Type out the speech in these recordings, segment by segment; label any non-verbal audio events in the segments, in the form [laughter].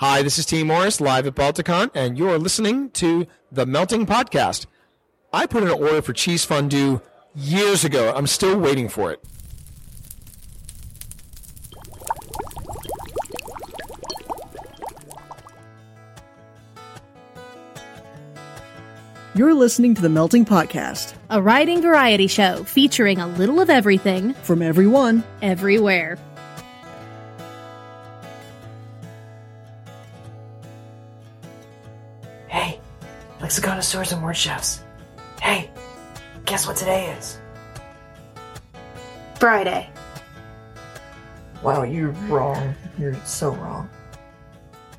Hi, this is Tee Morris live at Balticon, and you're listening to the Melting Potcast. I put in an order for cheese fondue years ago. I'm still waiting for it. You're listening to the Melting Potcast a writing variety show featuring a little of everything, from everyone. everywhere. Lexiconosaurs and word chefs. Hey, guess what today is? Friday. Wow, you're wrong. You're so wrong.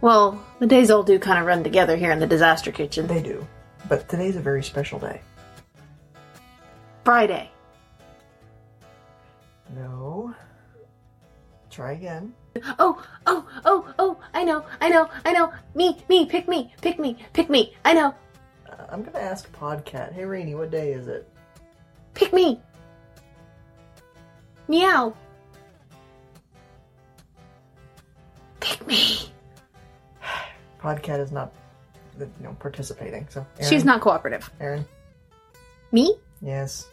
Well, the days all do kind of run together here in the disaster kitchen. They do. But today's a very special day. Friday. No. Try again. Oh, oh, oh, oh, I know, I know, I know. Me, me, pick me, pick me, pick me. I know. I'm gonna ask Podcat. Hey, Rainy, what day is it? Pick me. Meow. Pick me. Podcat is not, you know, participating. So Erin, She's not cooperative. Erin. Me? Yes.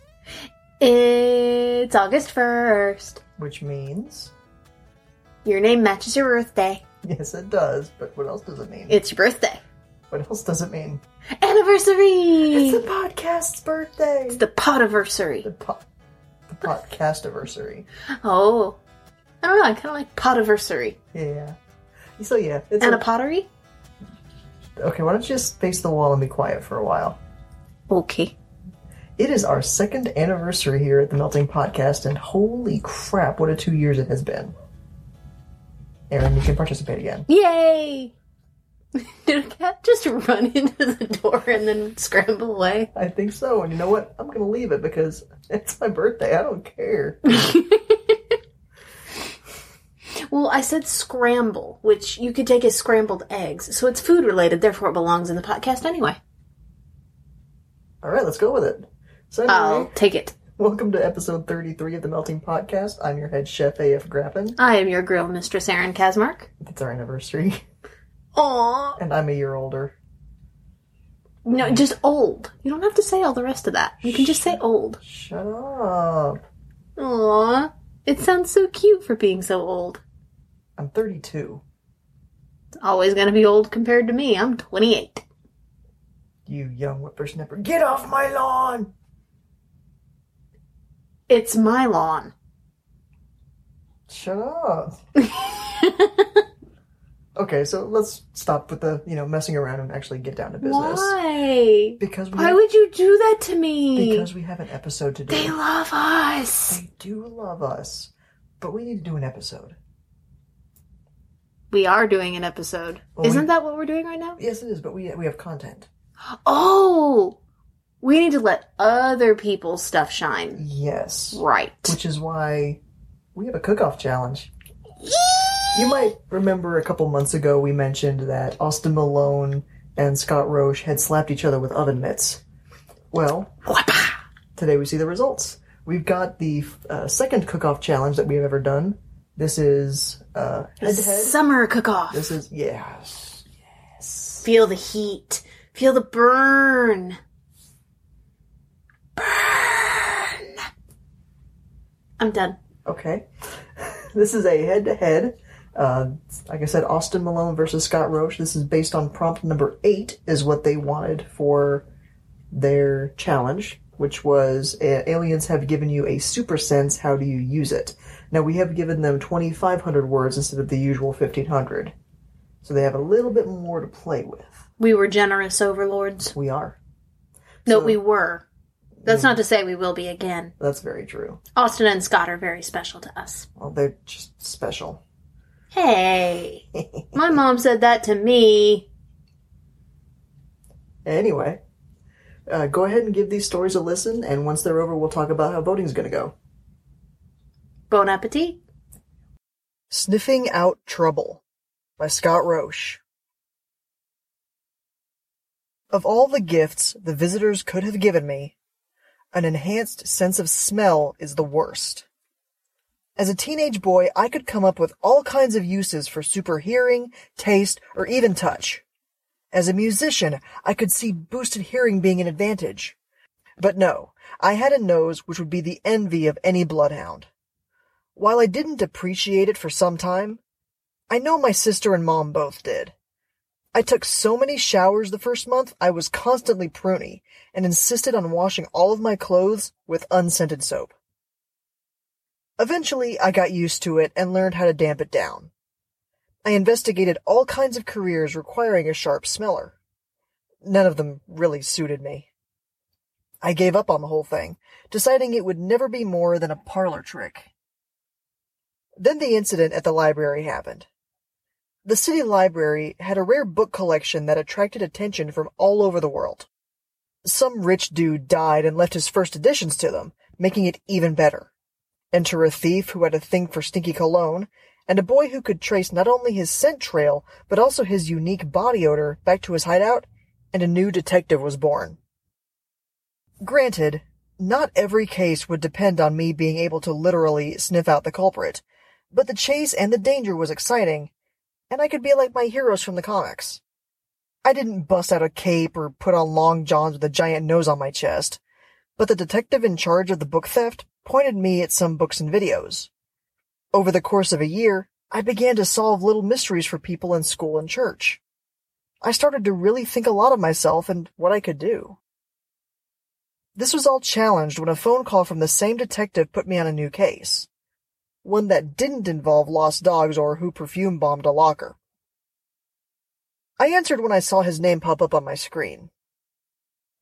It's August 1st. Which means Your name matches your birthday. yes, it does. But what else does it mean? It's your birthday. What else does it mean? Anniversary! It's the podcast's birthday. It's the potiversary. the po- the podcast anniversary. Oh. I don't know, I kind of like potiversary. Yeah. So yeah, it's And a- a pottery? okay. Why don't you just face the wall and be quiet for a while? Okay. It is our second anniversary here at the Melting Potcast, and holy crap, what a two years it has been. Erin, you can participate again. Yay! Did a cat just run [laughs] into the door and then scramble away? I think so, and you know what? I'm gonna leave it because [laughs] it's my birthday. I don't care. [laughs] Well, I said scramble, which you could take as scrambled eggs, so it's food related, therefore it belongs in the podcast anyway. All right, let's go with it. So anyway, I'll take it. welcome to episode 33 of the Melting Potcast. I'm your head chef AF Grappin. I am your grill mistress, Erin Kasmark. It's our anniversary, Aww. and I'm a year older. No, just old. You don't have to say all the rest of that. You can just say old. Shut up. Aww. It sounds so cute for being so old. I'm 32. It's always gonna be old compared to me. I'm 28. You young whippersnapper, get off my lawn! It's my lawn. Shut up. [laughs] okay, so let's stop with the, you know, messing around and actually get down to business. Why? Because we Why would you do that to me? because we have an episode to do. they love us. They do love us, but we need to do an episode. We are doing an episode. Well, Isn't that what we're doing right now? Yes, it is, but we we have content. Oh, we need to let other people's stuff shine. Yes, Right. which is why we have a cook-off challenge. You might remember a couple months ago we mentioned that Austin Malone and Scott Roche had slapped each other with oven mitts. Well, today we see the results. We've got the uh, second cook-off challenge that we have ever done. This is uh, head-to-head. Summer cook off. This is yes. Yes. Feel the heat. Feel the burn. Burn. I'm done. Okay. [laughs] This is a head-to-head. Uh, like I said, Austin Malone versus Scott Roche. This is based on prompt number eight, is what they wanted for their challenge, which was uh, aliens have given you a super sense. How do you use it? Now we have given them 2,500 words instead of the usual 1,500, so they have a little bit more to play with. We were generous overlords. We are. No, So- we were. That's not to say we will be again. That's very true. Austin and Scott are very special to us. Well, they're just special. Hey, [laughs] my mom said that to me. Anyway, uh, go ahead and give these stories a listen, and once they're over, we'll talk about how voting's going to go. Bon appetit. Sniffing Out Trouble by Scott Roche. Of all the gifts the visitors could have given me, an enhanced sense of smell is the worst. As a teenage boy, I could come up with all kinds of uses for super hearing, taste, or even touch. As a musician, I could see boosted hearing being an advantage. But no, I had a nose which would be the envy of any bloodhound. While I didn't appreciate it for some time, I know my sister and mom both did. I took so many showers the first month I was constantly pruny and insisted on washing all of my clothes with unscented soap. Eventually, I got used to it and learned how to damp it down. I investigated all kinds of careers requiring a sharp smeller. None of them really suited me. I gave up on the whole thing, deciding it would never be more than a parlor trick. Then the incident at the library happened. The city library had a rare book collection that attracted attention from all over the world. Some rich dude died and left his first editions to them, making it even better. Enter a thief who had a thing for stinky cologne, and a boy who could trace not only his scent trail, but also his unique body odor back to his hideout, and a new detective was born. Granted, not every case would depend on me being able to literally sniff out the culprit, but the chase and the danger was exciting, and I could be like my heroes from the comics. I didn't bust out a cape or put on long johns with a giant nose on my chest, but the detective in charge of the book theft pointed me at some books and videos. Over the course of a year, I began to solve little mysteries for people in school and church. I started to really think a lot of myself and what I could do. This was all challenged when a phone call from the same detective put me on a new case. One that didn't involve lost dogs or who perfume bombed a locker. I answered when I saw his name pop up on my screen.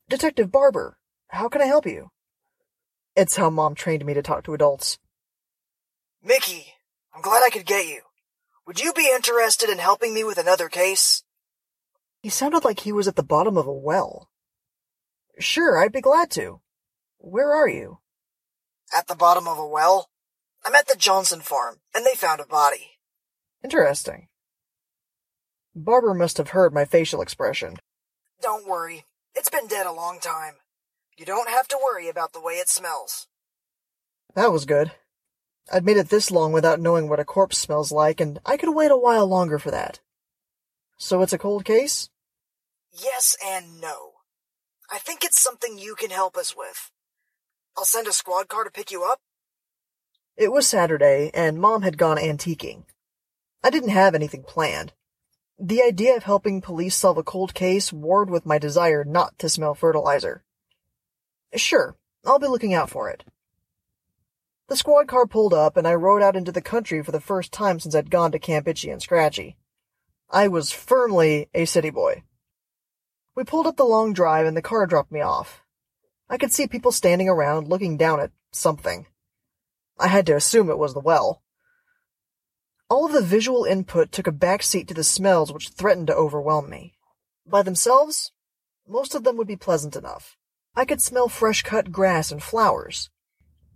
Detective Barber, how can I help you? It's how mom trained me to talk to adults. Mickey, I'm glad I could get you. Would you be interested in helping me with another case? He sounded like he was at the bottom of a well. Sure, I'd be glad to. Where are you? At the bottom of a well. I'm at the Johnson farm, and they found a body. Interesting. Barber must have heard my facial expression. Don't worry. It's been dead a long time. You don't have to worry about the way it smells. That was good. I'd made it this long without knowing what a corpse smells like, and I could wait a while longer for that. So it's a cold case? Yes and no. I think it's something you can help us with. I'll send a squad car to pick you up. It was Saturday, and Mom had gone antiquing. I didn't have anything planned. The idea of helping police solve a cold case warred with my desire not to smell fertilizer. Sure, I'll be looking out for it. The squad car pulled up, and I rode out into the country for the first time since I'd gone to Camp Itchy and Scratchy. I was firmly a city boy. We pulled up the long drive, and the car dropped me off. I could see people standing around looking down at something. I had to assume it was the well. All of the visual input took a back seat to the smells which threatened to overwhelm me. By themselves, most of them would be pleasant enough. I could smell fresh cut grass and flowers.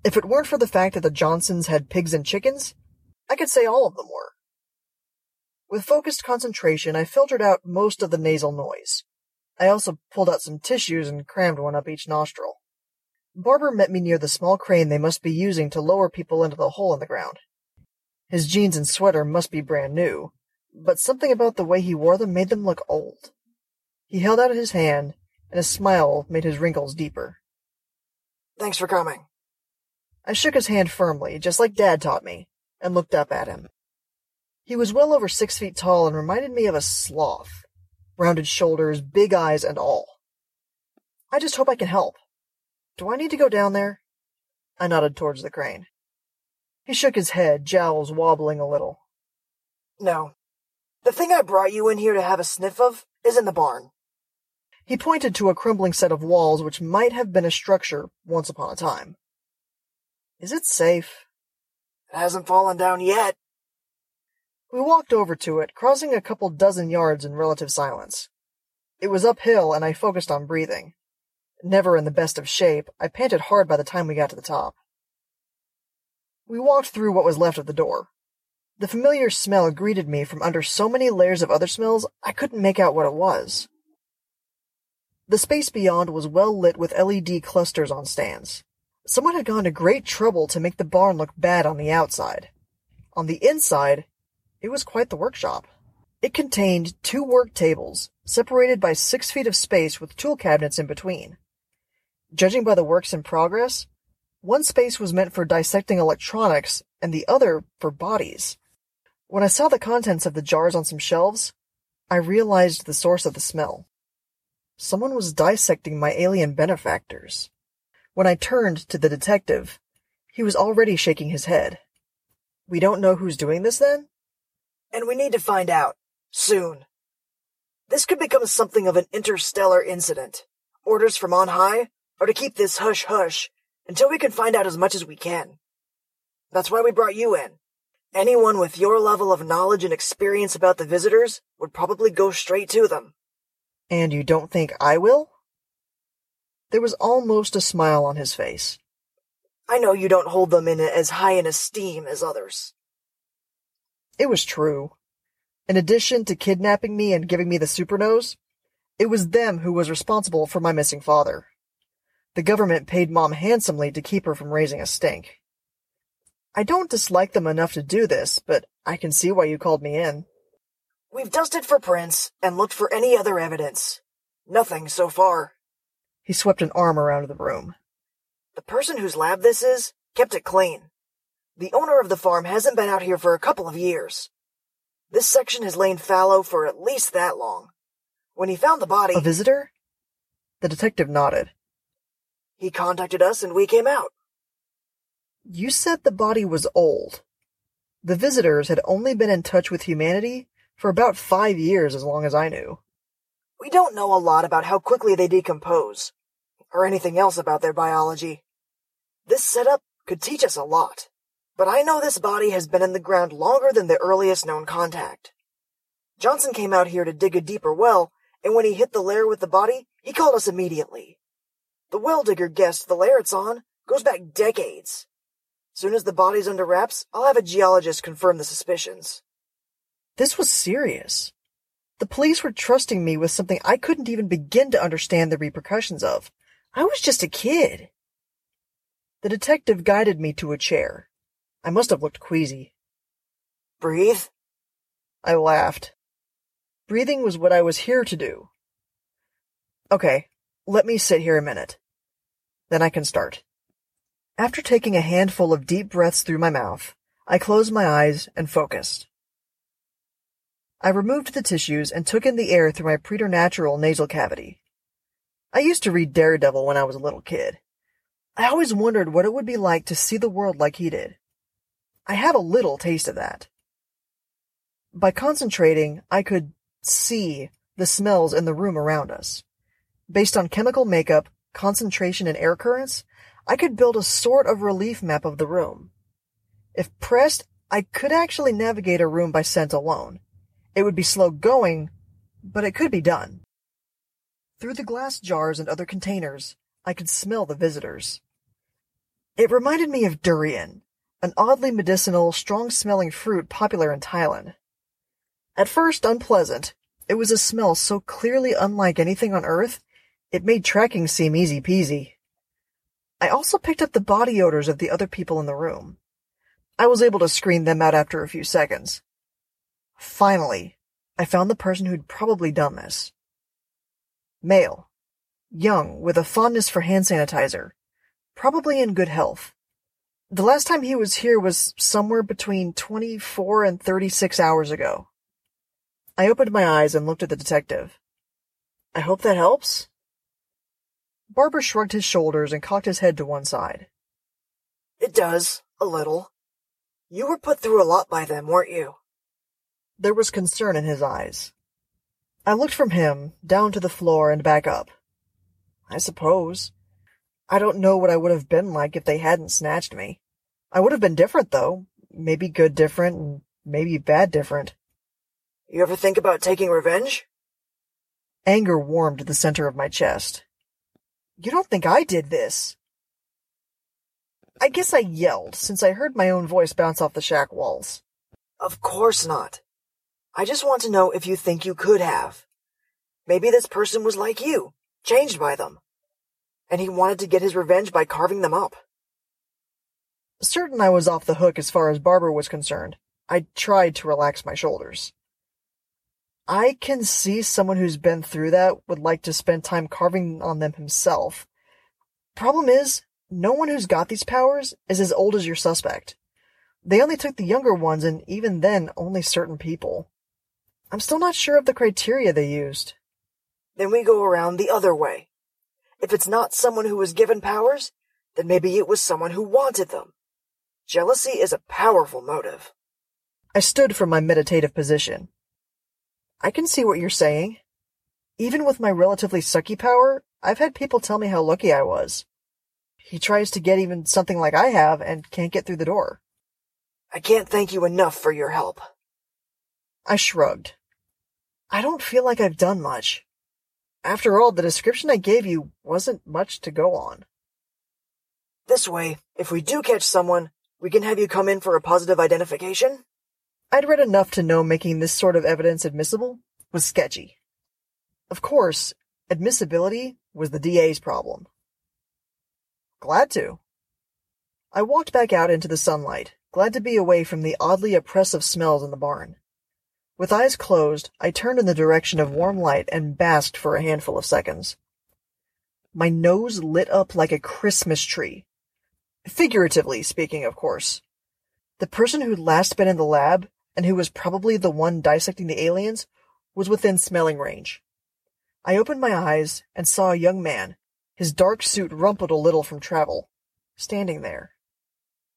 If it weren't for the fact that the Johnsons had pigs and chickens, I could say all of them were. With focused concentration, I filtered out most of the nasal noise. I also pulled out some tissues and crammed one up each nostril. Barber met me near the small crane they must be using to lower people into the hole in the ground. His jeans and sweater must be brand new, but something about the way he wore them made them look old. He held out his hand, and a smile made his wrinkles deeper. Thanks for coming. I shook his hand firmly, just like Dad taught me, and looked up at him. He was well over six feet tall and reminded me of a sloth. Rounded shoulders, big eyes, and all. I just hope I can help. Do I need to go down there? I nodded towards the crane. He shook his head, jowls wobbling a little. No. The thing I brought you in here to have a sniff of is in the barn. He pointed to a crumbling set of walls which might have been a structure once upon a time. Is it safe? It hasn't fallen down yet. We walked over to it, crossing a couple dozen yards in relative silence. It was uphill, and I focused on breathing. Never in the best of shape, I panted hard by the time we got to the top. We walked through what was left of the door. The familiar smell greeted me from under so many layers of other smells, I couldn't make out what it was. The space beyond was well lit with LED clusters on stands. Someone had gone to great trouble to make the barn look bad on the outside. On the inside, it was quite the workshop. It contained two work tables, separated by six feet of space with tool cabinets in between. Judging by the works in progress, one space was meant for dissecting electronics and the other for bodies. When I saw the contents of the jars on some shelves, I realized the source of the smell. Someone was dissecting my alien benefactors. When I turned to the detective, he was already shaking his head. We don't know who's doing this then? And we need to find out. Soon. This could become something of an interstellar incident. Orders from on high are to keep this hush hush until we can find out as much as we can. That's why we brought you in. Anyone with your level of knowledge and experience about the visitors would probably go straight to them. And you don't think I will? There was almost a smile on his face. I know you don't hold them in as high an esteem as others. It was true. In addition to kidnapping me and giving me the supernose, it was them who was responsible for my missing father. The government paid mom handsomely to keep her from raising a stink. I don't dislike them enough to do this, but I can see why you called me in. We've dusted for prints and looked for any other evidence. Nothing so far. He swept an arm around the room. The person whose lab this is kept it clean. The owner of the farm hasn't been out here for a couple of years. This section has lain fallow for at least that long. When he found the body. A visitor? The detective nodded. He contacted us and we came out. You said the body was old. The visitors had only been in touch with humanity for about five years as long as I knew. We don't know a lot about how quickly they decompose, or anything else about their biology. This setup could teach us a lot, but I know this body has been in the ground longer than the earliest known contact. Johnson came out here to dig a deeper well, and when he hit the lair with the body, he called us immediately. The well digger guessed the lair it's on goes back decades. Soon as the body's under wraps, I'll have a geologist confirm the suspicions. This was serious. The police were trusting me with something I couldn't even begin to understand the repercussions of. I was just a kid. The detective guided me to a chair. I must have looked queasy. Breathe? I laughed. Breathing was what I was here to do. Okay, let me sit here a minute. Then I can start. After taking a handful of deep breaths through my mouth, I closed my eyes and focused. I removed the tissues and took in the air through my preternatural nasal cavity. I used to read Daredevil when I was a little kid. I always wondered what it would be like to see the world like he did. I had a little taste of that. By concentrating, I could see the smells in the room around us. Based on chemical makeup, concentration, and air currents, I could build a sort of relief map of the room. If pressed, I could actually navigate a room by scent alone. It would be slow going, but it could be done. Through the glass jars and other containers, I could smell the visitors. It reminded me of durian, an oddly medicinal, strong-smelling fruit popular in Thailand. At first unpleasant, it was a smell so clearly unlike anything on Earth, it made tracking seem easy peasy. I also picked up the body odors of the other people in the room. I was able to screen them out after a few seconds. Finally, I found the person who'd probably done this. Male. Young, with a fondness for hand sanitizer. Probably in good health. The last time he was here was somewhere between 24 and 36 hours ago. I opened my eyes and looked at the detective. I hope that helps? Barber shrugged his shoulders and cocked his head to one side. It does, a little. You were put through a lot by them, weren't you? There was concern in his eyes. I looked from him, down to the floor, and back up. I suppose. I don't know what I would have been like if they hadn't snatched me. I would have been different, though. Maybe good different, and maybe bad different. You ever think about taking revenge? Anger warmed the center of my chest. You don't think I did this? I guess I yelled, since I heard my own voice bounce off the shack walls. Of course not. I just want to know if you think you could have. Maybe this person was like you, changed by them. And he wanted to get his revenge by carving them up. Certain I was off the hook as far as Barber was concerned, I tried to relax my shoulders. I can see someone who's been through that would like to spend time carving on them himself. Problem is, no one who's got these powers is as old as your suspect. They only took the younger ones, and even then, only certain people. I'm still not sure of the criteria they used. Then we go around the other way. If it's not someone who was given powers, then maybe it was someone who wanted them. Jealousy is a powerful motive. I stood from my meditative position. I can see what you're saying. Even with my relatively sucky power, I've had people tell me how lucky I was. He tries to get even something like I have and can't get through the door. I can't thank you enough for your help. I shrugged. I don't feel like I've done much. After all, the description I gave you wasn't much to go on. This way, if we do catch someone, we can have you come in for a positive identification? I'd read enough to know making this sort of evidence admissible was sketchy. Of course, admissibility was the DA's problem. Glad to. I walked back out into the sunlight, glad to be away from the oddly oppressive smells in the barn. With eyes closed, I turned in the direction of warm light and basked for a handful of seconds. My nose lit up like a Christmas tree. Figuratively speaking, of course. The person who'd last been in the lab, and who was probably the one dissecting the aliens, was within smelling range. I opened my eyes and saw a young man, his dark suit rumpled a little from travel, standing there.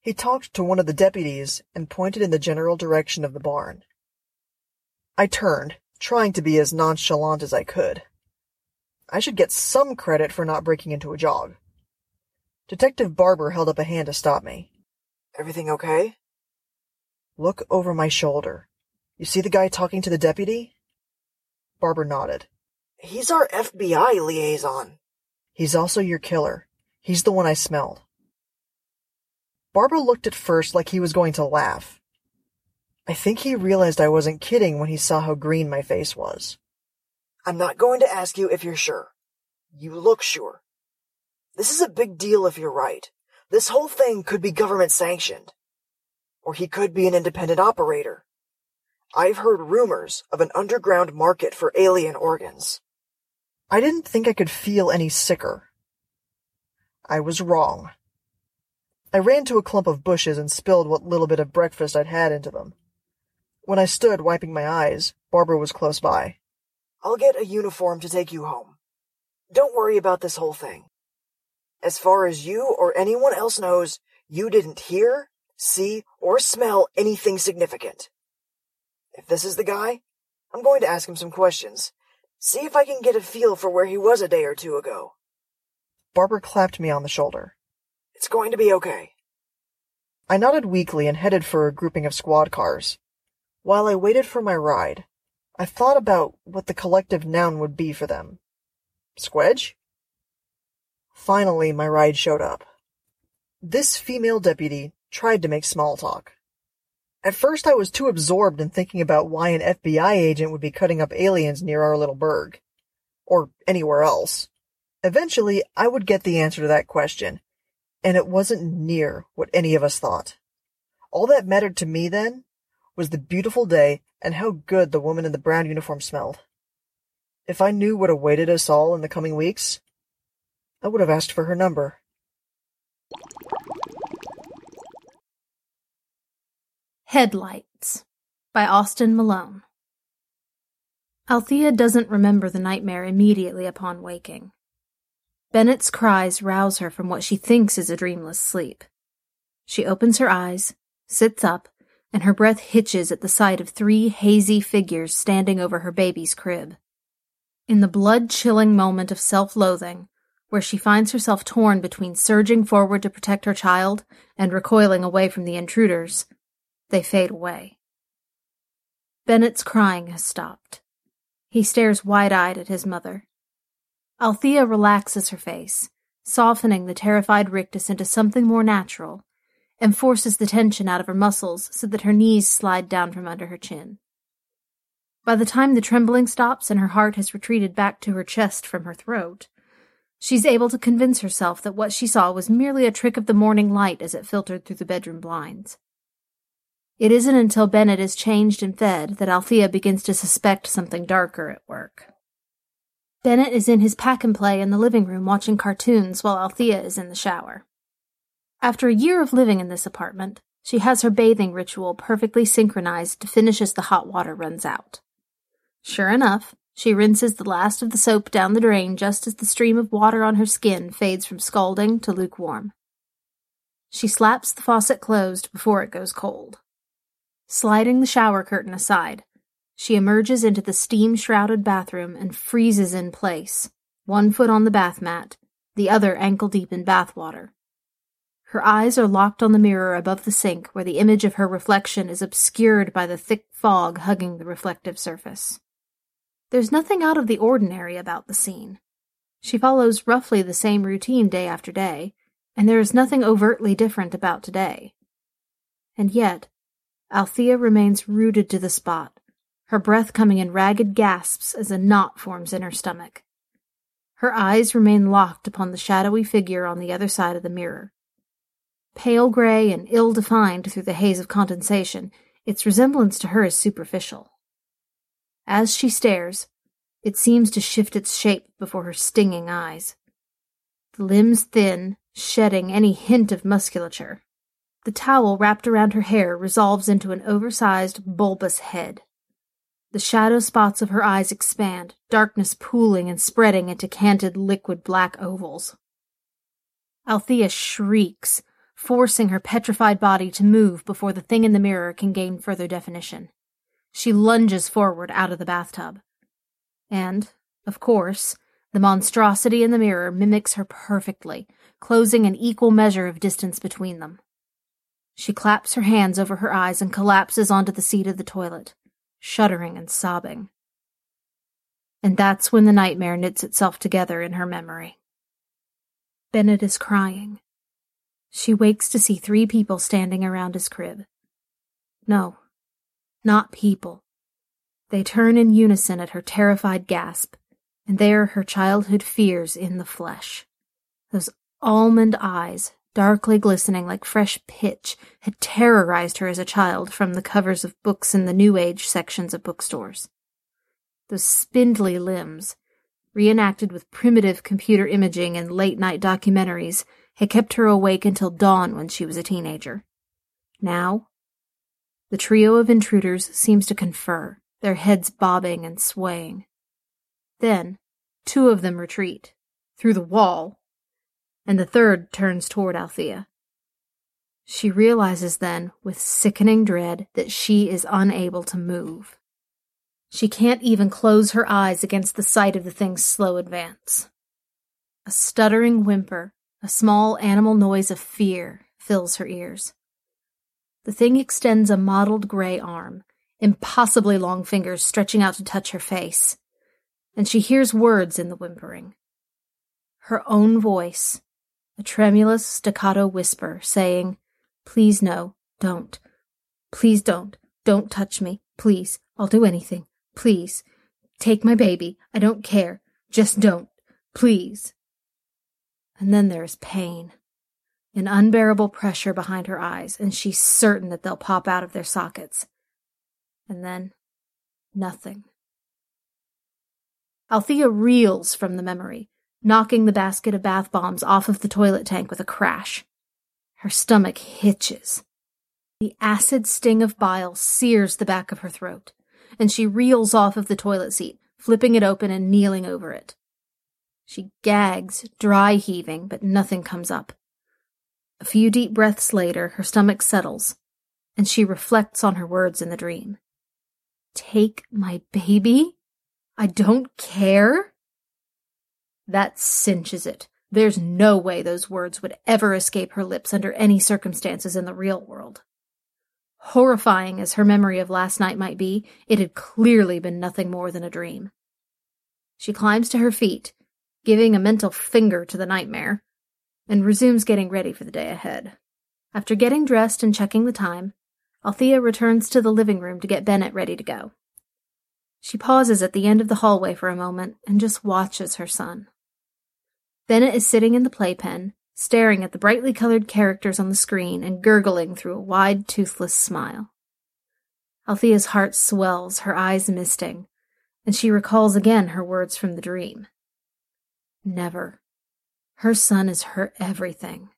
He talked to one of the deputies and pointed in the general direction of the barn. I turned, trying to be as nonchalant as I could. I should get some credit for not breaking into a jog. Detective Barber held up a hand to stop me. Everything okay? Look over my shoulder. You see the guy talking to the deputy? Barber nodded. He's our FBI liaison. He's also your killer. He's the one I smelled. Barber looked at first like he was going to laugh. I think he realized I wasn't kidding when he saw how green my face was. I'm not going to ask you if you're sure. You look sure. This is a big deal if you're right. This whole thing could be government sanctioned. Or he could be an independent operator. I've heard rumors of an underground market for alien organs. I didn't think I could feel any sicker. I was wrong. I ran to a clump of bushes and spilled what little bit of breakfast I'd had into them. When I stood wiping my eyes, Barber was close by. I'll get a uniform to take you home. Don't worry about this whole thing. As far as you or anyone else knows, you didn't hear, see, or smell anything significant. If this is the guy, I'm going to ask him some questions. See if I can get a feel for where he was a day or two ago. Barber clapped me on the shoulder. It's going to be okay. I nodded weakly and headed for a grouping of squad cars. While I waited for my ride, I thought about what the collective noun would be for them. Squedge? Finally, my ride showed up. This female deputy tried to make small talk. At first, I was too absorbed in thinking about why an FBI agent would be cutting up aliens near our little burg. Or anywhere else. Eventually, I would get the answer to that question, and it wasn't near what any of us thought. All that mattered to me then was the beautiful day and how good the woman in the brown uniform smelled. If I knew what awaited us all in the coming weeks, I would have asked for her number. Headlights by Austin Malone. Althea doesn't remember the nightmare immediately upon waking. Bennett's cries rouse her from what she thinks is a dreamless sleep. She opens her eyes, sits up, and her breath hitches at the sight of three hazy figures standing over her baby's crib. In the blood chilling moment of self loathing, where she finds herself torn between surging forward to protect her child and recoiling away from the intruders, they fade away. Bennett's crying has stopped. He stares wide eyed at his mother. Althea relaxes her face, softening the terrified rictus into something more natural, and forces the tension out of her muscles so that her knees slide down from under her chin. By the time the trembling stops and her heart has retreated back to her chest from her throat, She's able to convince herself that what she saw was merely a trick of the morning light as it filtered through the bedroom blinds. It isn't until Bennett is changed and fed that Althea begins to suspect something darker at work. Bennett is in his pack and play in the living room watching cartoons while Althea is in the shower. After a year of living in this apartment, she has her bathing ritual perfectly synchronized to finish as the hot water runs out. Sure enough, she rinses the last of the soap down the drain just as the stream of water on her skin fades from scalding to lukewarm. She slaps the faucet closed before it goes cold. Sliding the shower curtain aside, she emerges into the steam shrouded bathroom and freezes in place, one foot on the bath mat, the other ankle deep in bath water. Her eyes are locked on the mirror above the sink where the image of her reflection is obscured by the thick fog hugging the reflective surface. There's nothing out of the ordinary about the scene. She follows roughly the same routine day after day, and there is nothing overtly different about today. And yet, Althea remains rooted to the spot, her breath coming in ragged gasps as a knot forms in her stomach. Her eyes remain locked upon the shadowy figure on the other side of the mirror. Pale gray and ill defined through the haze of condensation, its resemblance to her is superficial. As she stares, it seems to shift its shape before her stinging eyes. The limbs thin, shedding any hint of musculature. The towel wrapped around her hair resolves into an oversized, bulbous head. The shadow spots of her eyes expand, darkness pooling and spreading into canted liquid black ovals. Althea shrieks, forcing her petrified body to move before the thing in the mirror can gain further definition. She lunges forward out of the bathtub. And, of course, the monstrosity in the mirror mimics her perfectly, closing an equal measure of distance between them. She claps her hands over her eyes and collapses onto the seat of the toilet, shuddering and sobbing. And that's when the nightmare knits itself together in her memory. Bennett is crying. She wakes to see three people standing around his crib. No, not people. They turn in unison at her terrified gasp, and they are her childhood fears in the flesh. Those almond eyes, darkly glistening like fresh pitch, had terrorized her as a child from the covers of books in the New Age sections of bookstores. Those spindly limbs, reenacted with primitive computer imaging and late night documentaries, had kept her awake until dawn when she was a teenager. Now, the trio of intruders seems to confer, their heads bobbing and swaying. Then, two of them retreat, through the wall, and the third turns toward Althea. She realizes then, with sickening dread, that she is unable to move. She can't even close her eyes against the sight of the thing's slow advance. A stuttering whimper a small animal noise of fear fills her ears. The thing extends a mottled gray arm, impossibly long fingers stretching out to touch her face, and she hears words in the whimpering. Her own voice, a tremulous staccato whisper, saying, Please no, don't. Please don't. Don't touch me. Please. I'll do anything. Please. Take my baby. I don't care. Just don't. Please. And then there is pain. An unbearable pressure behind her eyes, and she's certain that they'll pop out of their sockets. And then, nothing. Althea reels from the memory, knocking the basket of bath bombs off of the toilet tank with a crash. Her stomach hitches. The acid sting of bile sears the back of her throat, and she reels off of the toilet seat, flipping it open and kneeling over it. She gags, dry heaving, but nothing comes up. A few deep breaths later, her stomach settles, and she reflects on her words in the dream. Take my baby? I don't care? That cinches it. There's no way those words would ever escape her lips under any circumstances in the real world. Horrifying as her memory of last night might be, it had clearly been nothing more than a dream. She climbs to her feet giving a mental finger to the nightmare, and resumes getting ready for the day ahead. After getting dressed and checking the time, Althea returns to the living room to get Bennett ready to go. She pauses at the end of the hallway for a moment and just watches her son. Bennett is sitting in the playpen, staring at the brightly colored characters on the screen and gurgling through a wide, toothless smile. Althea's heart swells, her eyes misting, and she recalls again her words from the dream. Never. Her son is her everything.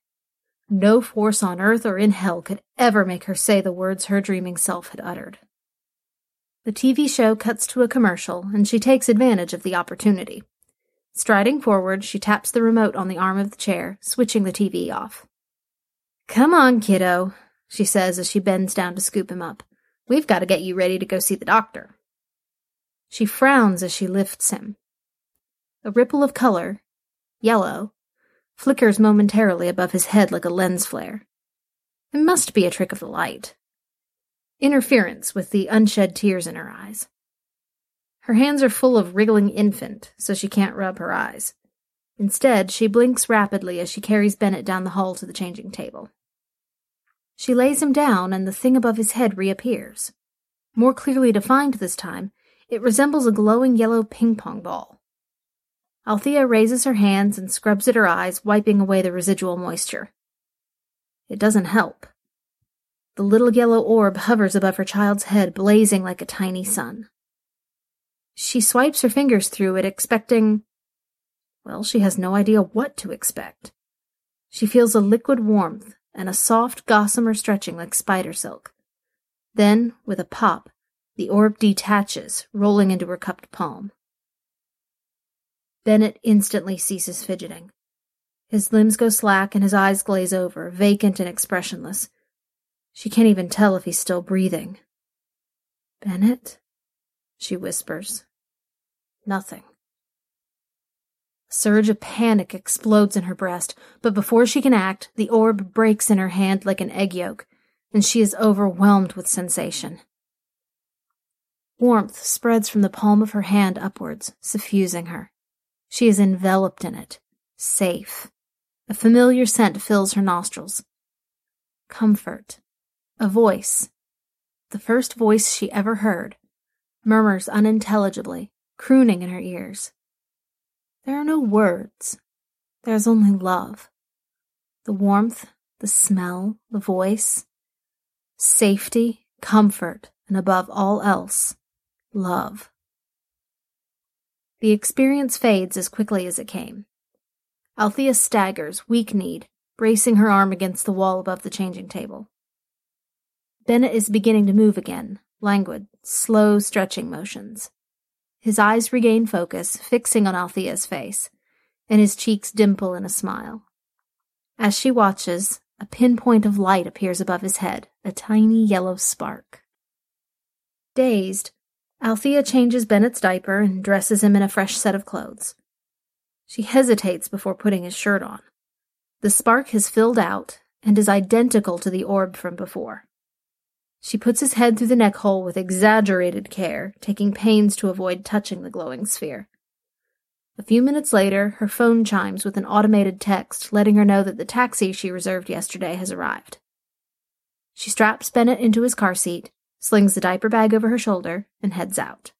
No force on earth or in hell could ever make her say the words her dreaming self had uttered. The TV show cuts to a commercial, and she takes advantage of the opportunity. Striding forward, she taps the remote on the arm of the chair, switching the TV off. Come on, kiddo, she says as she bends down to scoop him up. We've got to get you ready to go see the doctor. She frowns as she lifts him. A ripple of color, yellow, flickers momentarily above his head like a lens flare. It must be a trick of the light. Interference with the unshed tears in her eyes. Her hands are full of wriggling infant, so she can't rub her eyes. Instead, she blinks rapidly as she carries Bennett down the hall to the changing table. She lays him down, and the thing above his head reappears. More clearly defined this time, it resembles a glowing yellow ping pong ball. Althea raises her hands and scrubs at her eyes, wiping away the residual moisture. It doesn't help. The little yellow orb hovers above her child's head, blazing like a tiny sun. She swipes her fingers through it, expecting. Well, she has no idea what to expect. She feels a liquid warmth and a soft gossamer stretching like spider silk. Then, with a pop, the orb detaches, rolling into her cupped palm. Bennett instantly ceases fidgeting. His limbs go slack and his eyes glaze over, vacant and expressionless. She can't even tell if he's still breathing. Bennett? She whispers. Nothing. A surge of panic explodes in her breast, but before she can act, the orb breaks in her hand like an egg yolk, and she is overwhelmed with sensation. Warmth spreads from the palm of her hand upwards, suffusing her. She is enveloped in it, safe. A familiar scent fills her nostrils. Comfort. A voice. The first voice she ever heard. Murmurs unintelligibly, crooning in her ears. There are no words. There is only love. The warmth, the smell, the voice. Safety, comfort, and above all else, love. The experience fades as quickly as it came. Althea staggers, weak kneed, bracing her arm against the wall above the changing table. Bennett is beginning to move again, languid, slow stretching motions. His eyes regain focus, fixing on Althea's face, and his cheeks dimple in a smile. As she watches, a pinpoint of light appears above his head, a tiny yellow spark. Dazed, Althea changes Bennett's diaper and dresses him in a fresh set of clothes. She hesitates before putting his shirt on. The spark has filled out and is identical to the orb from before. She puts his head through the neck hole with exaggerated care, taking pains to avoid touching the glowing sphere. A few minutes later, her phone chimes with an automated text letting her know that the taxi she reserved yesterday has arrived. She straps Bennett into his car seat slings the diaper bag over her shoulder, and heads out.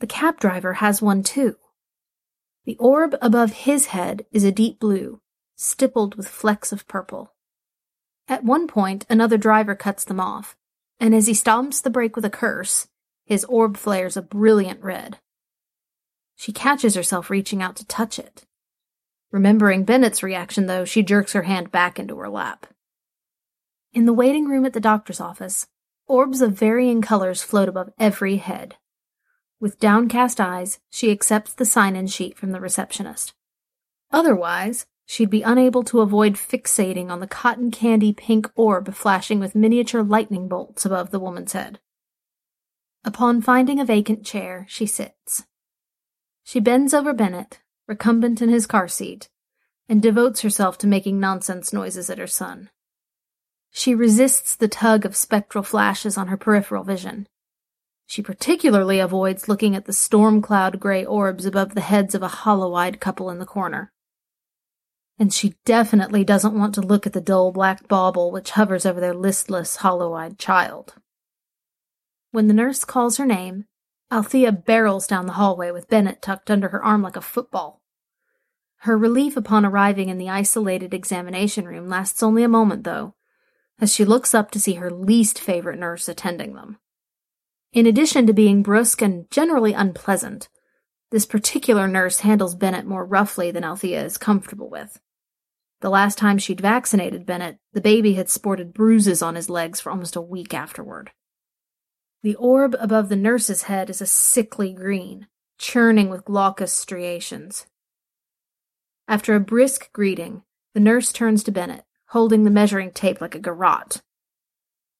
The cab driver has one too. The orb above his head is a deep blue, stippled with flecks of purple. At one point, another driver cuts them off, and as he stomps the brake with a curse, his orb flares a brilliant red. She catches herself reaching out to touch it. Remembering Bennett's reaction, though, she jerks her hand back into her lap. In the waiting room at the doctor's office, orbs of varying colors float above every head. With downcast eyes, she accepts the sign in sheet from the receptionist. Otherwise, she'd be unable to avoid fixating on the cotton candy pink orb flashing with miniature lightning bolts above the woman's head. Upon finding a vacant chair, she sits. She bends over Bennett, recumbent in his car seat, and devotes herself to making nonsense noises at her son. She resists the tug of spectral flashes on her peripheral vision. She particularly avoids looking at the storm cloud gray orbs above the heads of a hollow eyed couple in the corner. And she definitely doesn't want to look at the dull black bauble which hovers over their listless, hollow eyed child. When the nurse calls her name, Althea barrels down the hallway with Bennett tucked under her arm like a football. Her relief upon arriving in the isolated examination room lasts only a moment, though, as she looks up to see her least favorite nurse attending them. In addition to being brusque and generally unpleasant, this particular nurse handles Bennett more roughly than Althea is comfortable with. The last time she'd vaccinated Bennett, the baby had sported bruises on his legs for almost a week afterward. The orb above the nurse's head is a sickly green, churning with glaucous striations. After a brisk greeting, the nurse turns to Bennett, holding the measuring tape like a garrote.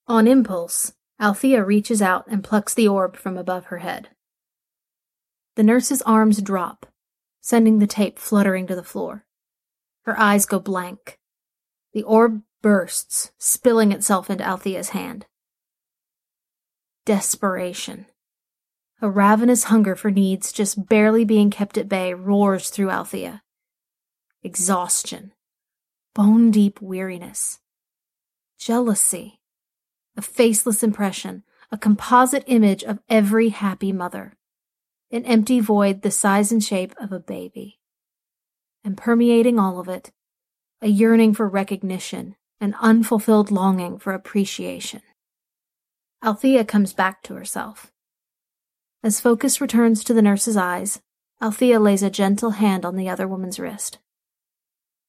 On impulse, Althea reaches out and plucks the orb from above her head. The nurse's arms drop, sending the tape fluttering to the floor. Her eyes go blank. The orb bursts, spilling itself into Althea's hand. Desperation. A ravenous hunger for needs just barely being kept at bay roars through Althea exhaustion, bone deep weariness, jealousy, a faceless impression, a composite image of every happy mother, an empty void the size and shape of a baby. And permeating all of it, a yearning for recognition, an unfulfilled longing for appreciation. Althea comes back to herself. As focus returns to the nurse's eyes, Althea lays a gentle hand on the other woman's wrist.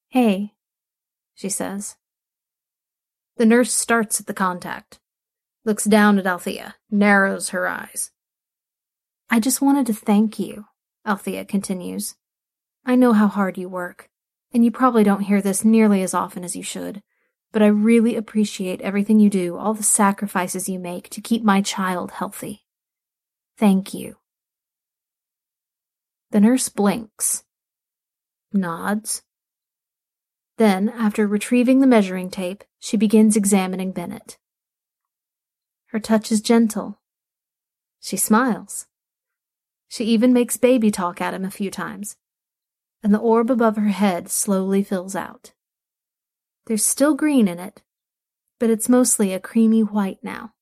Hey, she says. The nurse starts at the contact, looks down at Althea, narrows her eyes. I just wanted to thank you, Althea continues. I know how hard you work, and you probably don't hear this nearly as often as you should, but I really appreciate everything you do, all the sacrifices you make to keep my child healthy. Thank you. The nurse blinks, nods, then, after retrieving the measuring tape, she begins examining Bennett. Her touch is gentle. She smiles. She even makes baby talk at him a few times, and the orb above her head slowly fills out. There's still green in it, but it's mostly a creamy white now.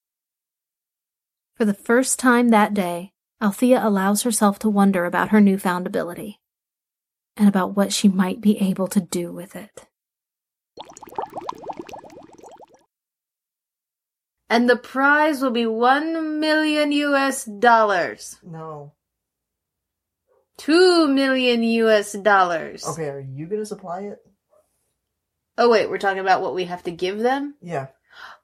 For the first time that day, Althea allows herself to wonder about her newfound ability and about what she might be able to do with it. And the prize will be one million US dollars. No. Two million US dollars. Okay, are you gonna supply it? Oh, wait, we're talking about what we have to give them? Yeah.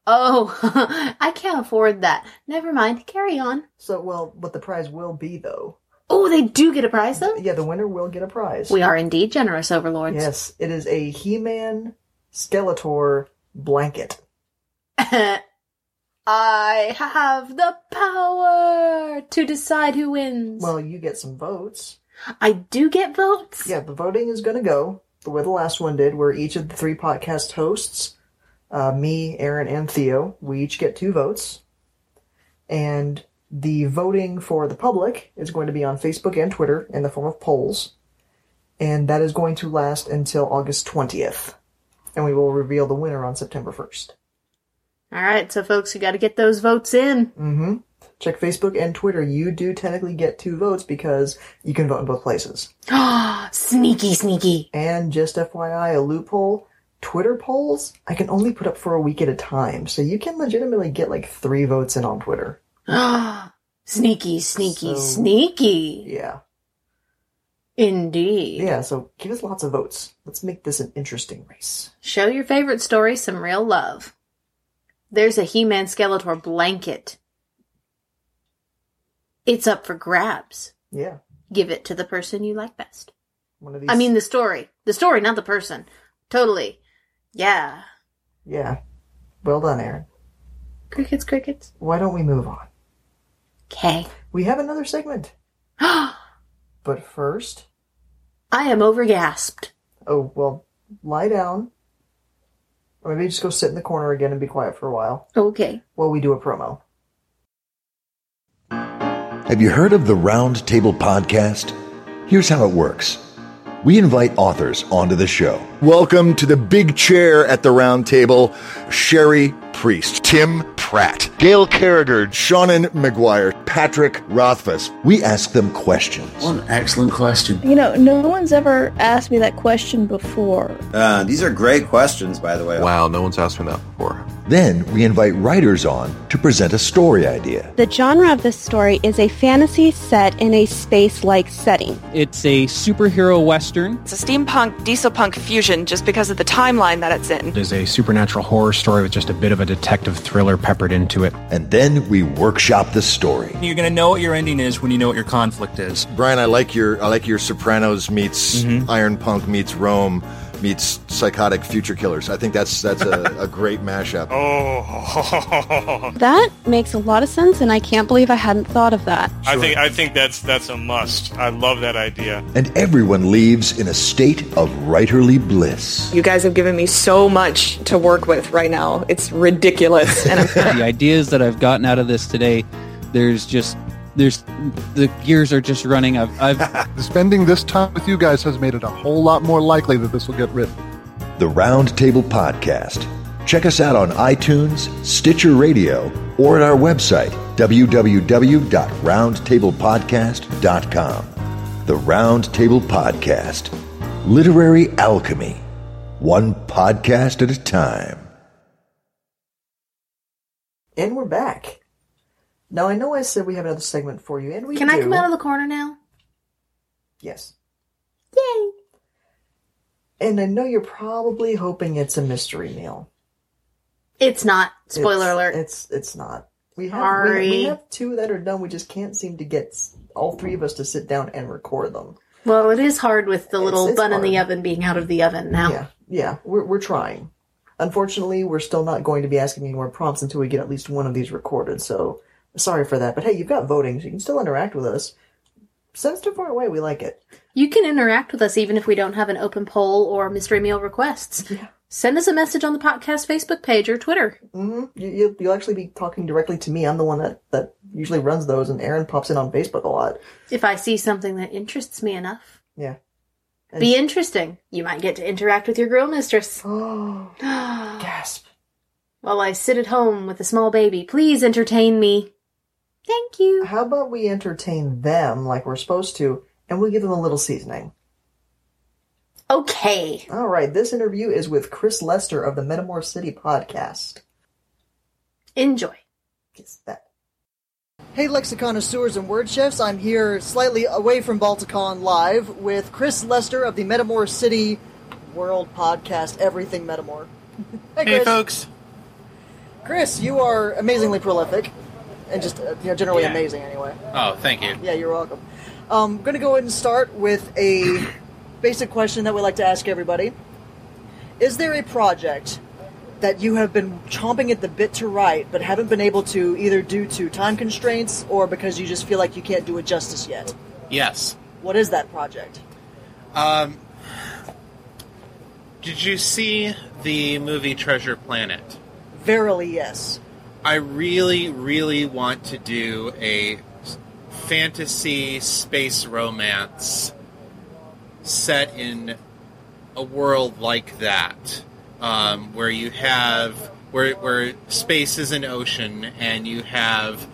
Oh, [laughs] I can't afford that. Never mind. Carry on. So, well, what the prize will be, though. Oh, they do get a prize, though? Yeah, the winner will get a prize. We are indeed generous overlords. Yes, it is a He-Man Skeletor blanket. [laughs] I have the power to decide who wins. Well, you get some votes. I do get votes? Yeah, the voting is going to go the way the last one did, where each of the three podcast hosts, uh, me, Erin, and Theo, we each get two votes. And the voting for the public is going to be on Facebook and Twitter in the form of polls. And that is going to last until August 20th. And we will reveal the winner on September 1st. All right, so folks, you got to get those votes in. Mm-hmm. Check Facebook and Twitter. You do technically get two votes because you can vote in both places. Ah, [gasps] sneaky, sneaky. And just FYI, a loophole. Twitter polls, I can only put up for a week at a time, so you can legitimately get like three votes in on Twitter. [gasps] [gasps] sneaky, sneaky, So- sneaky. Yeah. Indeed. Yeah, so give us lots of votes. Let's make this an interesting race. Show your favorite story some real love. There's a He-Man Skeletor blanket. It's up for grabs. Yeah. Give it to the person you like best. One of these. I mean the story. The story, not the person. Totally. Yeah. yeah. Well done, Erin. Crickets, crickets. Why don't we move on? Okay. We have another segment. I [gasps] But first, I am overgasped. oh, well, lie down. Or maybe just go sit in the corner again and be quiet for a while Okay. while we do a promo. Have you heard of the Roundtable Podcast? Here's how it works we invite authors onto the show. Welcome to the big chair at the round table, Cherie Priest, Tim Pratt, Gail Carriger, Seanan McGuire, Patrick Rothfuss. We ask them questions. One excellent question. You know, no one's ever asked me that question before. Uh, these are great questions, by the way. Wow, no one's asked me that before. Then we invite writers on to present a story idea. The genre of this story is a fantasy set in a space like setting. It's a superhero western. It's a steampunk diesel punk fusion just because of the timeline that it's in. It is a supernatural horror story with just a bit of a detective thriller peppered into it. And then we workshop the story. You're going to know what your ending is when you know what your conflict is. Brian, I like your I like your Sopranos meets mm-hmm. Iron Punk meets Rome meets psychotic future killers. I think that's that's a, a great mashup. [laughs] Oh, that makes a lot of sense, and I can't believe I hadn't thought of that. Sure. I think I think that's that's a must. I love that idea. And everyone leaves in a state of writerly bliss. You guys have given me so much to work with right now. It's ridiculous. And [laughs] [laughs] the ideas that I've gotten out of this today, there's just there's the gears are just running. I've, I've [laughs] spending this time with you guys has made it a whole lot more likely that this will get written. The Roundtable Podcast. Check us out on iTunes, Stitcher Radio, or at our website www.roundtablepodcast.com. The Roundtable Podcast. Literary alchemy. One podcast at a time. And we're back. Now I know I said we have another segment for you, and we Can do. I come out of the corner now? Yes. Yay! And I know you're probably hoping it's a mystery meal. It's not. Spoiler it's, alert. It's it's not. We have we, we, have two that are done. We just can't seem to get all three of us to sit down and record them. Well, it is hard with the little it's, it's bun hard. in the oven being out of the oven now. Yeah, yeah, we're we're trying. Unfortunately, we're still not going to be asking any more prompts until we get at least one of these recorded. So Sorry for that, but hey, you've got voting, so you can still interact with us. Send us too far away. We like it. You can interact with us even if we don't have an open poll or mystery meal requests. Yeah. Send us a message on the podcast Facebook page or Twitter. Mm-hmm. You, will actually be talking directly to me. I'm the one that, that usually runs those, and Erin pops in on Facebook a lot. If I see something that interests me enough. Yeah. And be interesting. You might get to interact with your girl mistress. Oh. [gasps] gasp. While I sit at home with a small baby, please entertain me. Thank you. How about we entertain them like we're supposed to, and we give them a little seasoning? Okay. All right. This interview is with Chris Lester of the Metamor City podcast. Enjoy. Yes, that. Hey, lexiconnoisseurs and word chefs. I'm here slightly away from Balticon live with Chris Lester of the Metamor City World podcast, Everything Metamor. [laughs] hey, Chris. hey, folks. Chris, you are amazingly prolific and just uh, you know generally yeah. amazing anyway. Oh, thank you. Yeah, you're welcome. I'm um, going to go ahead and start with a [coughs] basic question that we like to ask everybody. Is there a project that you have been chomping at the bit to write, but haven't been able to either due to time constraints or because you just feel like you can't do it justice yet? Yes. What is that project? Um, did you see the movie Treasure Planet? Verily, yes. I really, really want to do a fantasy space romance set in a world like that, um, where you have where where space is an ocean and you have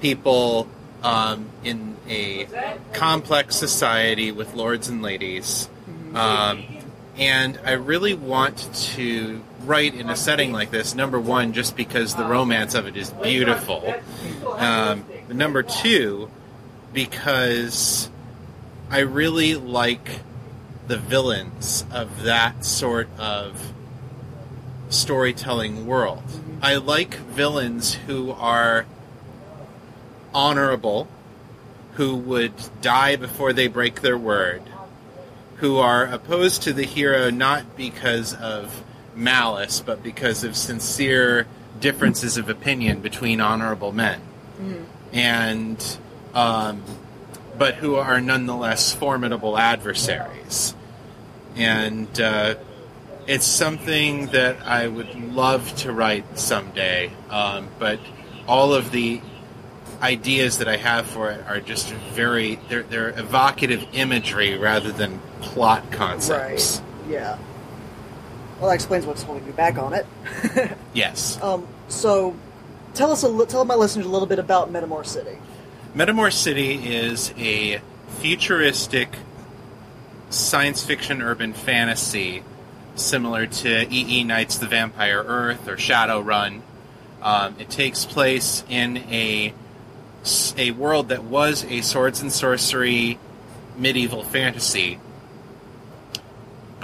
people um, in a complex society with lords and ladies, um, and I really want to write in a setting like this. Number one, just because the romance of it is beautiful. Um, number two, because I really like the villains of that sort of storytelling world. I like villains who are honorable, who would die before they break their word, who are opposed to the hero not because of malice, but because of sincere differences of opinion between honorable men, mm. and um, but who are nonetheless formidable adversaries, and uh, it's something that I would love to write someday. Um, but all of the ideas that I have for it are just very they're, they're evocative imagery rather than plot concepts. Right. Yeah. Well, that explains what's holding you back on it. [laughs] yes. Um, so, tell us a li- tell my listeners a little bit about Metamor City. Metamor City is a futuristic science fiction urban fantasy similar to E.E. E. Knight's the Vampire Earth or Shadowrun. Um, it takes place in a a world that was a swords and sorcery medieval fantasy,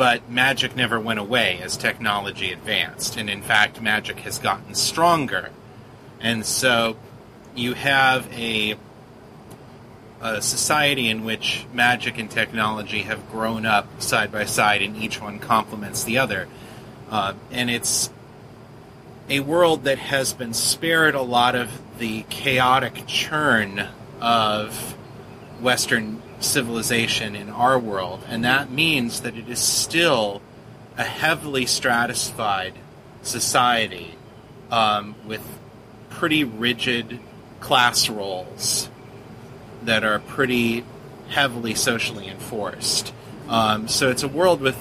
but magic never went away as technology advanced, and in fact, magic has gotten stronger, and so you have a a society in which magic and technology have grown up side by side, and each one complements the other. Uh, and it's a world that has been spared a lot of the chaotic churn of Western civilization in our world, and that means that it is still a heavily stratified society um, with pretty rigid class roles that are pretty heavily socially enforced. Um, so it's a world with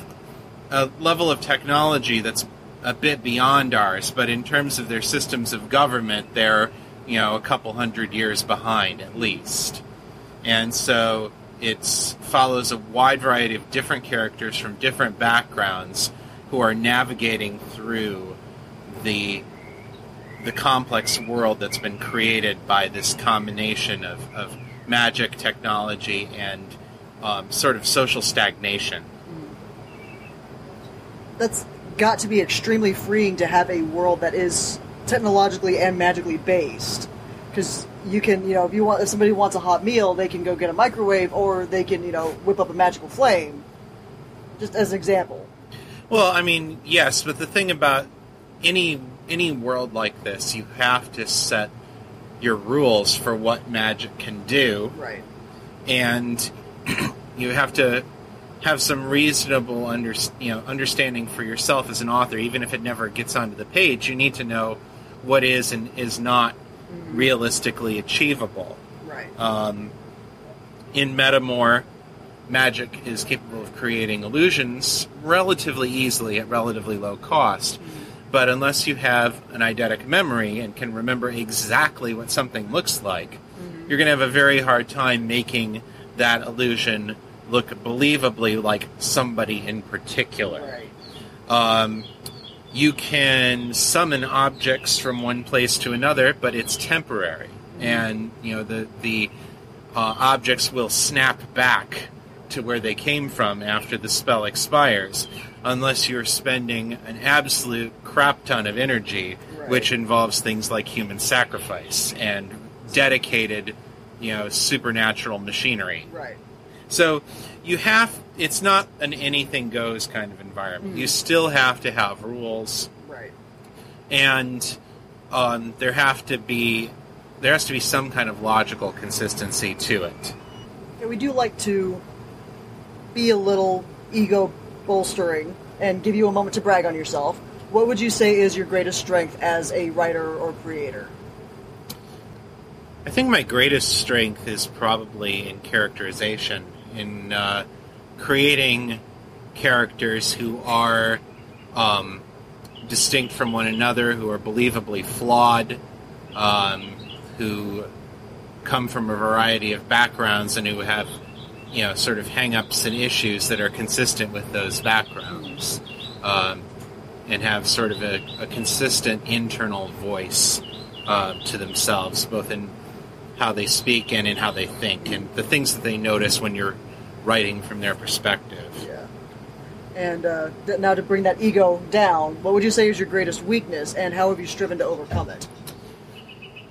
a level of technology that's a bit beyond ours, but in terms of their systems of government, they're you know a couple hundred years behind at least. And so it follows a wide variety of different characters from different backgrounds who are navigating through the the complex world that's been created by this combination of, of magic, technology, and um, sort of social stagnation. That's got to be extremely freeing to have a world that is technologically and magically based. Because you can, you know, if you want, if somebody wants a hot meal, they can go get a microwave, or they can, you know, whip up a magical flame. Just as an example. Well, I mean, yes, but the thing about any any world like this, you have to set your rules for what magic can do, Right. and [clears throat] you have to have some reasonable under, you know understanding for yourself as an author, even if it never gets onto the page. You need to know what is and is not realistically achievable. Right. Um, in Metamor, magic is capable of creating illusions relatively easily at relatively low cost. But unless you have an eidetic memory and can remember exactly what something looks like, you're going to have a very hard time making that illusion look believably like somebody in particular. Um, you can summon objects from one place to another, but it's temporary, and you know the the uh, objects will snap back to where they came from after the spell expires, unless you're spending an absolute crap ton of energy, which involves things like human sacrifice and dedicated, you know, supernatural machinery. Right. So you have it's not an anything goes kind of environment. You still have to have rules, Right. and um, there have to be there has to be some kind of logical consistency to it. Yeah, we do like to be a little ego bolstering and give you a moment to brag on yourself. What would you say is your greatest strength as a writer or creator? I think my greatest strength is probably in characterization, in uh, creating characters who are um, distinct from one another, who are believably flawed, um, who come from a variety of backgrounds, and who have, you know, sort of hang-ups and issues that are consistent with those backgrounds, um, and have sort of a, a consistent internal voice uh, to themselves, both in how they speak and in how they think, and the things that they notice when you're writing from their perspective. Yeah. And uh, th- now to bring that ego down, what would you say is your greatest weakness, and how have you striven to overcome it?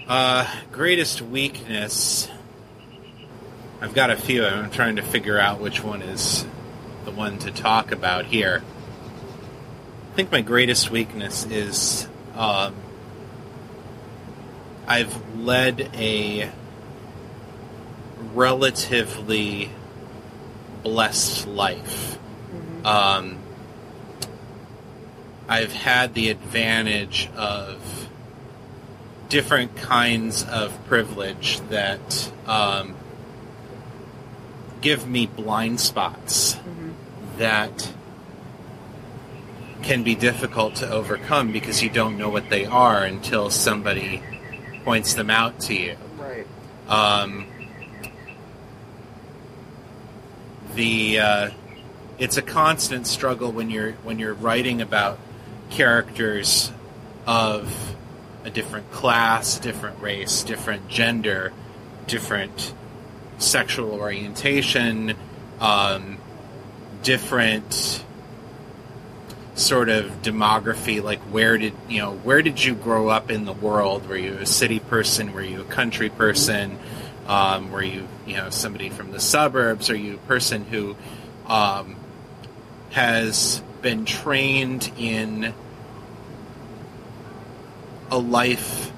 Uh, greatest weakness. I've got a few. I'm trying to figure out which one is the one to talk about here. I think my greatest weakness is um, I've led a relatively blessed life. Um, I've had the advantage of different kinds of privilege that um, give me blind spots that can be difficult to overcome because you don't know what they are until somebody points them out to you. Right. Um, the uh, it's a constant struggle when you're when you're writing about characters of a different class, different race, different gender, different sexual orientation, um, different sort of demography like where did you know where did you grow up in the world? Were you a city person? Were you a country person um, were you you know somebody from the suburbs are you a person who um, has been trained in a life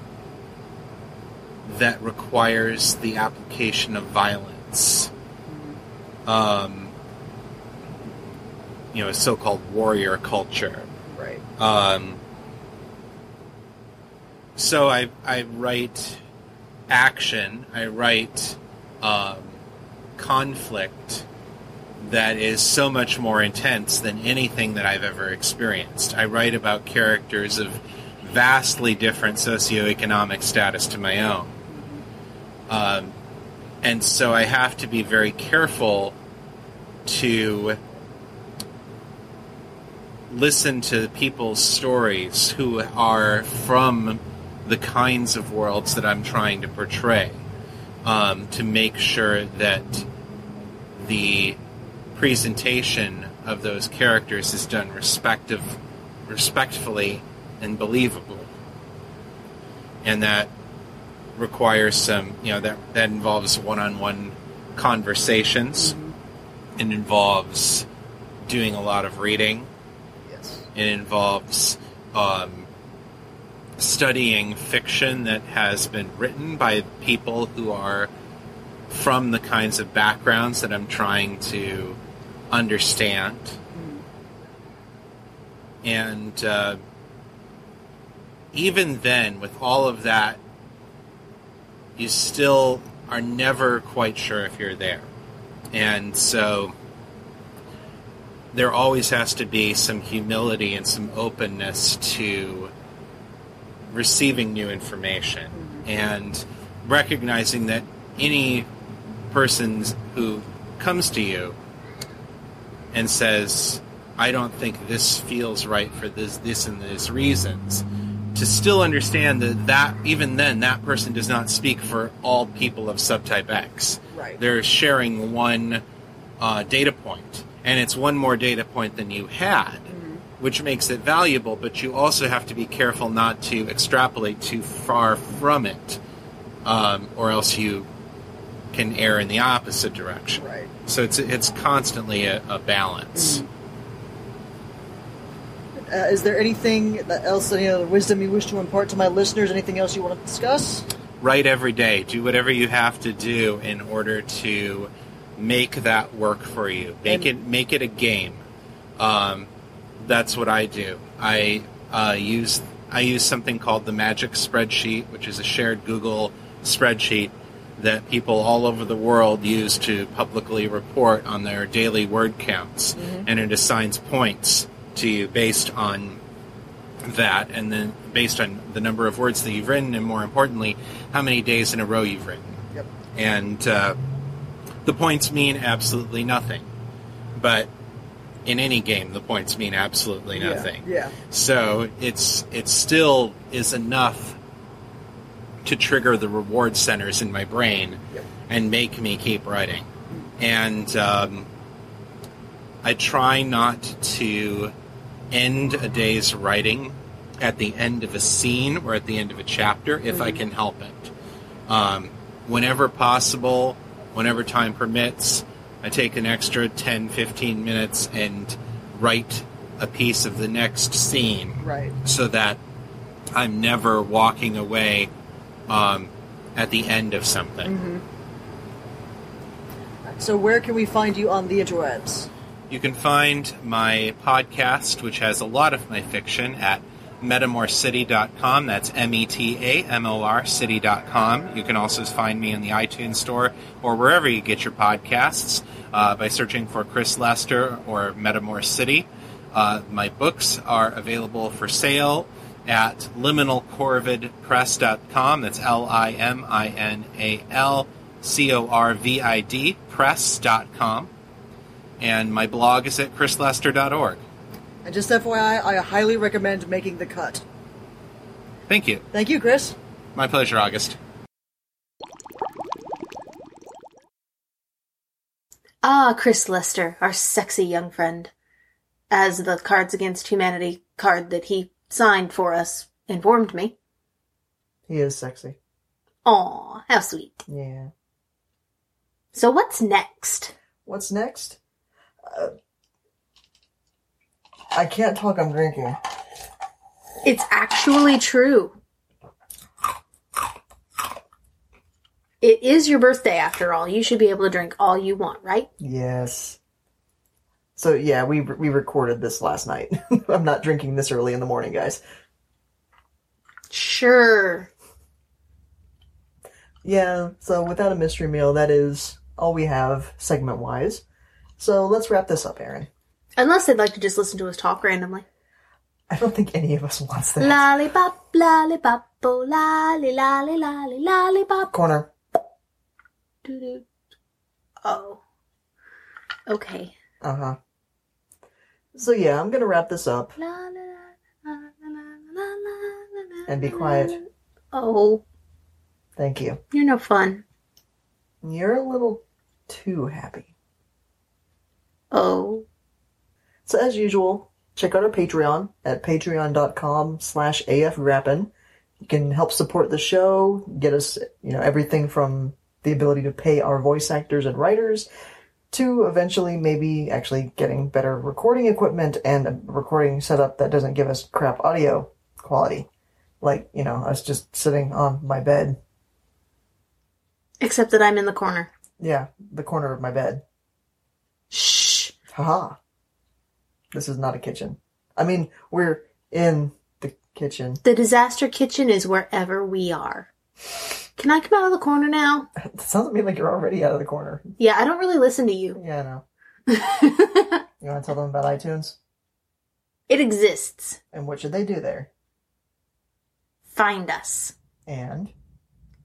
that requires the application of violence um, you know, a so-called warrior culture. Right. Um, so I I write action. I write um, conflict that is so much more intense than anything that I've ever experienced. I write about characters of vastly different socioeconomic status to my own. Um, and so I have to be very careful to listen to people's stories who are from the kinds of worlds that I'm trying to portray um, to make sure that the presentation of those characters is done respective, respectfully and believably. And that requires some, you know, that, that involves one on one conversations. It involves doing a lot of reading. Yes. It involves um, studying fiction that has been written by people who are from the kinds of backgrounds that I'm trying to understand. And uh, even then, with all of that, you still are never quite sure if you're there. And so there always has to be some humility and some openness to receiving new information and recognizing that any person who comes to you and says, I don't think this feels right for this, this and this reasons, to still understand that, that even then that person does not speak for all people of subtype X. Right. They're sharing one uh, data point, and it's one more data point than you had, which makes it valuable. But you also have to be careful not to extrapolate too far from it, um, or else you can err in the opposite direction. Right. So it's it's constantly a, a balance. Uh, is there anything else, any other wisdom you wish to impart to my listeners? Anything else you want to discuss? write every day. Do whatever you have to do in order to make that work for you. Make it make it a game. Um, that's what I do. I uh, use I use something called the Magic Spreadsheet, which is a shared Google spreadsheet that people all over the world use to publicly report on their daily word counts, and it assigns points to you based on that, and then based on the number of words that you've written, and more importantly, how many days in a row you've written. Yep. And uh, the points mean absolutely nothing, but in any game, the points mean absolutely nothing. yeah. So it's it still is enough to trigger the reward centers in my brain and make me keep writing. And um, I try not to end a day's writing at the end of a scene or at the end of a chapter if I Mhm. can help it. Um, whenever possible, whenever time permits, I take an extra 10, 15 minutes and write a piece of the next scene Right. so that I'm never walking away um, at the end of something. Mm-hmm. So, where can we find you on the interwebs? You can find my podcast, which has a lot of my fiction, at metamorcity.com. That's M E T A M O R city.com. You can also find me in the iTunes store or wherever you get your podcasts uh, by searching for Chris Lester or Metamor City. Uh, my books are available for sale at liminalcorvidpress.com. That's L I M I N A L C O R V I D press.com. And my blog is at chrislester.org. And just FYI, I highly recommend making the cut. Thank you. Thank you, Chris. My pleasure, August. Ah, Chris Lester, our sexy young friend. As the Cards Against Humanity card that he signed for us informed me. He is sexy. Aw, how sweet. Yeah. So what's next? What's next? Uh, I can't talk. I'm drinking. It's actually true. It is your birthday after all. You should be able to drink all you want, right? Yes. So yeah, we we recorded this last night. [laughs] I'm not drinking this early in the morning, guys. Sure. Yeah. So without a mystery meal, that is all we have segment wise. So let's wrap this up, Erin. Unless they'd like to just listen to us talk randomly. I don't think any of us wants that. Lollipop, lollipop, oh, lolly, lolly, lolly, lollipop. Corner. Doo-doo. Oh. Okay. Uh huh. So yeah, I'm gonna wrap this up and be quiet. Oh, Thank you. you're no fun. You're a little too happy. Oh. So as usual, check out our Patreon at patreon.com slash afgrappin. You can help support the show, get us, you know, everything from the ability to pay our voice actors and writers to eventually maybe actually getting better recording equipment and a recording setup that doesn't give us crap audio quality. Like, you know, us just sitting on my bed. Except that I'm in the corner. Yeah, the corner of my bed. Shh. Haha. This is not a kitchen. I mean, we're in the kitchen. The disaster kitchen is wherever we are. Can I come out of the corner now? [laughs] It sounds to me like you're already out of the corner. Yeah, I don't really listen to you. Yeah, I know. [laughs] you want to tell them about iTunes? It exists. And what should they do there? Find us. And?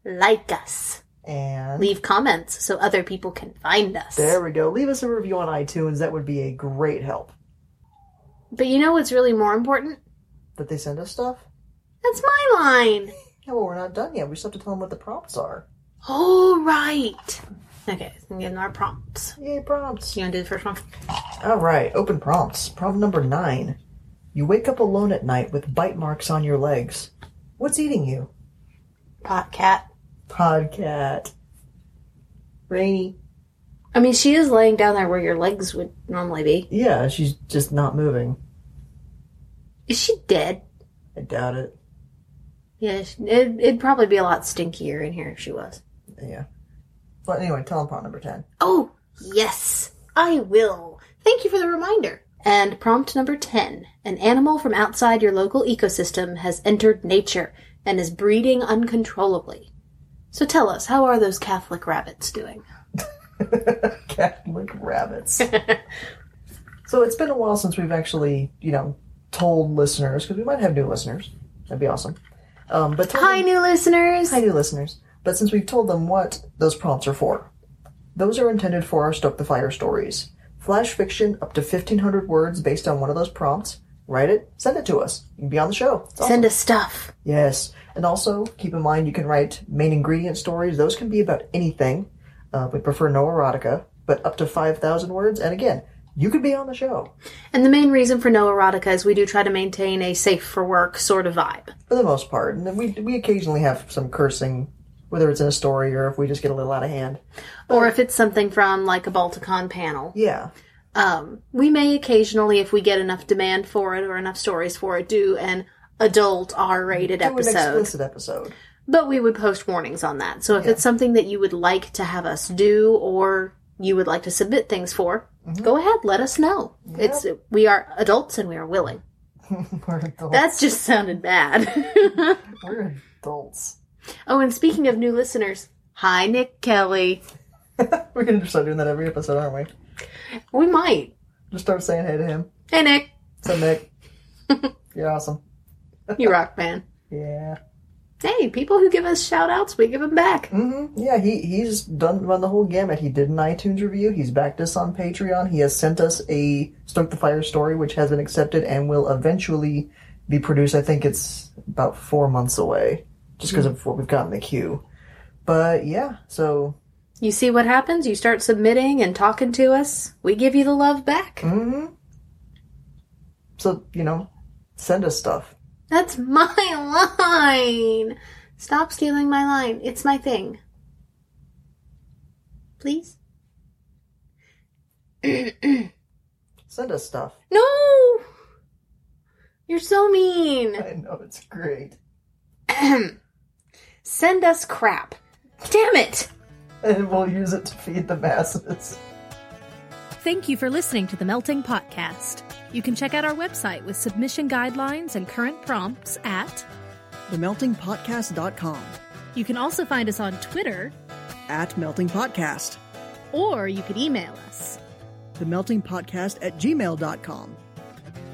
Like us. And? Leave comments so other people can find us. There we go. Leave us a review on iTunes. That would be a great help. But you know what's really more important? That they send us stuff? That's my line. Yeah, well, we're not done yet. We still have to tell them what the prompts are. All right. Okay, I'm getting our prompts. Yay, prompts. You want to do the first one? All right, open prompts. Prompt number nine. You wake up alone at night with bite marks on your legs. What's eating you? Podcat. Podcat. Rainy. I mean, she is laying down there where your legs would normally be. Yeah, she's just not moving. Is she dead? I doubt it. Yeah, it, it'd probably be a lot stinkier in here if she was. Yeah. But anyway, tell prompt number 10. Oh, yes, I will. Thank you for the reminder. And prompt number 10 An animal from outside your local ecosystem has entered nature and is breeding uncontrollably. So tell us, how are those Catholic rabbits doing? [laughs] Catholic rabbits. [laughs] so it's been a while since we've actually, you know, told listeners, because we might have new listeners. That'd be awesome. Um, but Hi, them- new listeners. Hi, new listeners. But since we've told them what those prompts are for, those are intended for our Stoke the Fire stories. Flash fiction up to 1,500 words based on one of those prompts. Write it, send it to us. You can be on the show. Awesome. Send us stuff. Yes. And also, keep in mind you can write main ingredient stories. Those can be about anything. Uh, we prefer no erotica, but up to 5,000 words. And again, you could be on the show And the main reason for no erotica is we do try to maintain a safe for work sort of vibe. for the most part. And then we, we occasionally have some cursing, whether it's in a story or if we just get a little out of hand. Or if it's something from like a Balticon panel. Yeah. Um, we may occasionally, if we get enough demand for it or enough stories for it, do an adult R-rated Do an explicit episode. But we would post warnings on that. So if Yeah. it's something that you would like to have us do or you would like to submit things for, Mm-hmm. go ahead, let us know. It's we are adults and we are willing. [laughs] We're adults. That just sounded bad. [laughs] We're adults. oh, and speaking of new listeners, hi Nick Kelly. We're going to start doing that every episode, aren't we? We might. Just start saying hey to him. Hey Nick. So, Nick, [laughs] you're awesome. You rock, man. Yeah. Hey, people who give us shout outs, we give them back. Mm-hmm. Yeah, he he's done run the whole gamut. He did an iTunes review. He's backed us on Patreon. He has sent us a Stoke the Fire story, which has been accepted and will eventually be produced. I think it's about four months away, just because of what we've got in the queue. But yeah, so You see what happens? You start submitting and talking to us, we give you the love back. Mm-hmm. so you know, send us stuff. That's my line. Stop stealing my line. It's my thing. Please? [clears throat] Send us stuff. No! You're so mean. I know it's great. [clears throat] Send us crap. Damn it! And we'll use it to feed the masses. Thank you for listening to the Melting Potcast. You can check out our website with submission guidelines and current prompts at themeltingpotcast.com. You can also find us on Twitter, At meltingpotcast. Or you could email us. themeltingpotcast Melting Potcast at gmail.com.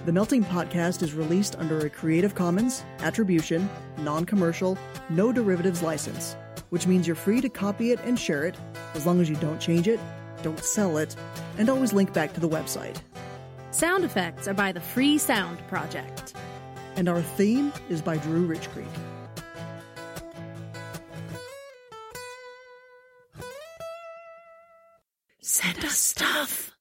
The Melting Potcast is released under a Creative Commons, Attribution, Non Commercial, No Derivatives license, which means you're free to copy it and share it as long as you don't change it, don't sell it, and always link back to the website. Sound effects are by the Free Sound Project. And our theme is by Drew Rich Creek. Send us stuff.